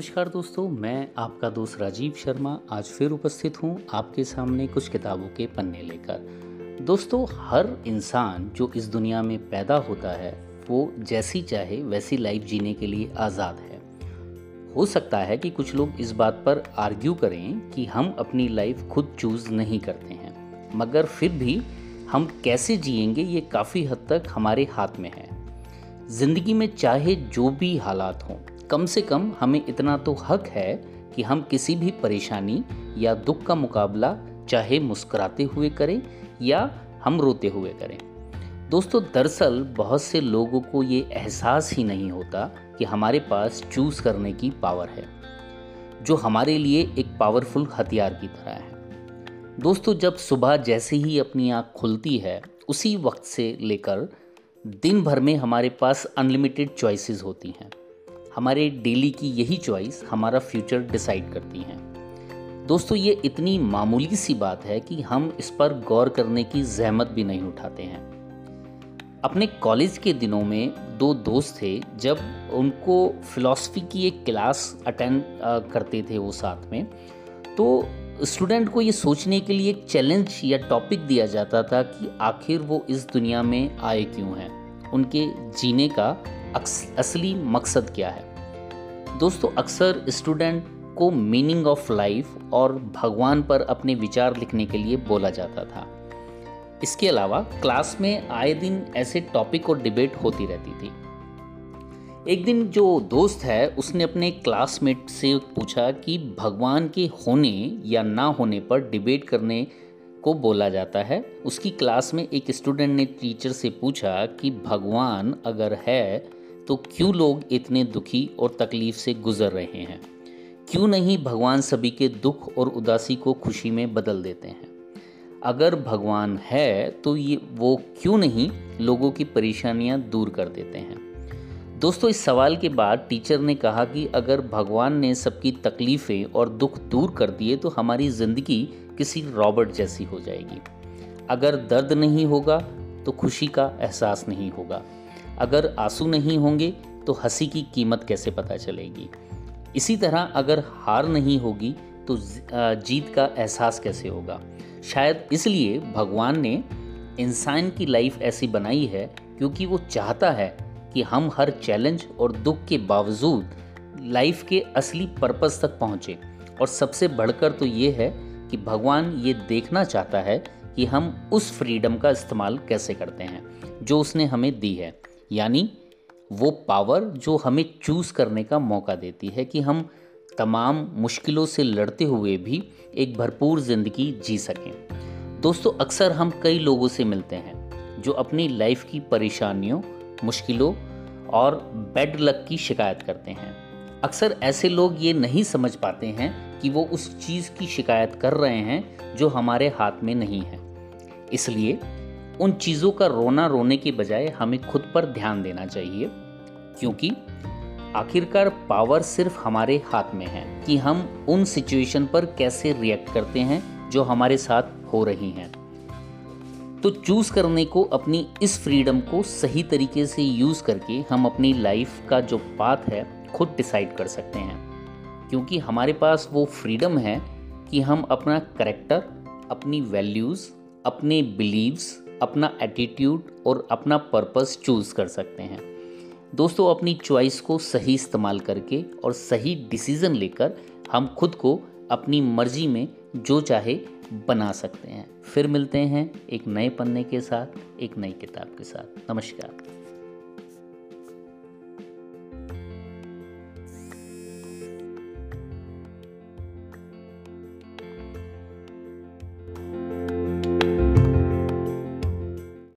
नमस्कार दोस्तों, मैं आपका दोस्त राजीव शर्मा आज फिर उपस्थित हूँ आपके सामने कुछ किताबों के पन्ने लेकर। दोस्तों, हर इंसान जो इस दुनिया में पैदा होता है, वो जैसी चाहे वैसी लाइफ जीने के लिए आज़ाद है। हो सकता है कि कुछ लोग इस बात पर आर्ग्यू करें कि हम अपनी लाइफ खुद चूज़ नहीं करते हैं। मगर फिर भी हम कैसे जिएँगे ये काफ़ी हद तक हमारे हाथ में है। ज़िंदगी में चाहे जो भी हालात हों कम से कम हमें इतना तो हक है कि हम किसी भी परेशानी या दुख का मुकाबला चाहे मुस्कुराते हुए करें या हम रोते हुए करें। दोस्तों, दरअसल बहुत से लोगों को ये एहसास ही नहीं होता कि हमारे पास चूज़ करने की पावर है, जो हमारे लिए एक पावरफुल हथियार की तरह है। दोस्तों, जब सुबह जैसे ही अपनी आँख खुलती है, उसी वक्त से लेकर दिन भर में हमारे पास अनलिमिटेड चॉइसेस होती हैं। हमारे डेली की यही चॉइस हमारा फ्यूचर डिसाइड करती हैं। दोस्तों, ये इतनी मामूली सी बात है कि हम इस पर गौर करने की जहमत भी नहीं उठाते हैं। अपने कॉलेज के दिनों में दो दोस्त थे, जब उनको फिलॉसफी की एक क्लास अटेंड करते थे वो साथ में तो स्टूडेंट को ये सोचने के लिए एक चैलेंज या टॉपिक दिया जाता था कि आखिर वो इस दुनिया में आए क्यों हैं? उनके जीने का असली मकसद क्या है? दोस्तों, अक्सर स्टूडेंट को मीनिंग ऑफ़ लाइफ और भगवान पर अपने विचार लिखने के लिए बोला जाता था। इसके अलावा, क्लास में आए दिन ऐसे टॉपिक और डिबेट होती रहती थी। एक दिन जो दोस्त है, उसने अपने क्लासमेट से पूछा कि भगवान के होने या ना होने पर डिबेट करने को बोला जाता है। उसकी क्लास में एक स्टूडेंट ने टीचर से पूछा कि भगवान अगर है तो क्यों लोग इतने दुखी और तकलीफ़ से गुजर रहे हैं? क्यों नहीं भगवान सभी के दुख और उदासी को खुशी में बदल देते हैं? अगर भगवान है तो ये, वो क्यों नहीं लोगों की परेशानियाँ दूर कर देते हैं? दोस्तों, इस सवाल के बाद टीचर ने कहा कि अगर भगवान ने सबकी तकलीफ़ें और दुख दूर कर दिए तो हमारी ज़िंदगी किसी रॉबर्ट जैसी हो जाएगी। अगर दर्द नहीं होगा तो खुशी का एहसास नहीं होगा। अगर आँसू नहीं होंगे तो हँसी की कीमत कैसे पता चलेगी? इसी तरह अगर हार नहीं होगी तो जीत का एहसास कैसे होगा? शायद इसलिए भगवान ने इंसान की लाइफ ऐसी बनाई है, क्योंकि वो चाहता है कि हम हर चैलेंज और दुख के बावजूद लाइफ के असली पर्पस तक पहुँचे। और सबसे बढ़कर तो ये है कि भगवान ये देखना चाहता है कि हम उस फ्रीडम का इस्तेमाल कैसे करते हैं, जो उसने हमें दी है। यानी वो पावर जो हमें चूज़ करने का मौका देती है कि हम तमाम मुश्किलों से लड़ते हुए भी एक भरपूर ज़िंदगी जी सकें। दोस्तों, अक्सर हम कई लोगों से मिलते हैं जो अपनी लाइफ की परेशानियों, मुश्किलों और बेड लक की शिकायत करते हैं। अक्सर ऐसे लोग ये नहीं समझ पाते हैं कि वो उस चीज़ की शिकायत कर रहे हैं जो हमारे हाथ में नहीं है। इसलिए उन चीज़ों का रोना रोने के बजाय हमें खुद पर ध्यान देना चाहिए, क्योंकि आखिरकार पावर सिर्फ़ हमारे हाथ में है कि हम उन सिचुएशन पर कैसे रिएक्ट करते हैं जो हमारे साथ हो रही हैं। तो चूज़ करने को, अपनी इस फ्रीडम को सही तरीके से यूज़ करके हम अपनी लाइफ का जो पाथ है खुद डिसाइड कर सकते हैं। क्योंकि हमारे पास वो फ्रीडम है कि हम अपना करेक्टर, अपनी वैल्यूज़, अपने बिलीव्स अपना एटीट्यूड और अपना पर्पस चूज़ कर सकते हैं। दोस्तों, अपनी चॉइस को सही इस्तेमाल करके और सही डिसीज़न लेकर हम खुद को अपनी मर्ज़ी में जो चाहे बना सकते हैं। फिर मिलते हैं एक नए पन्ने के साथ, एक नई किताब के साथ। नमस्कार।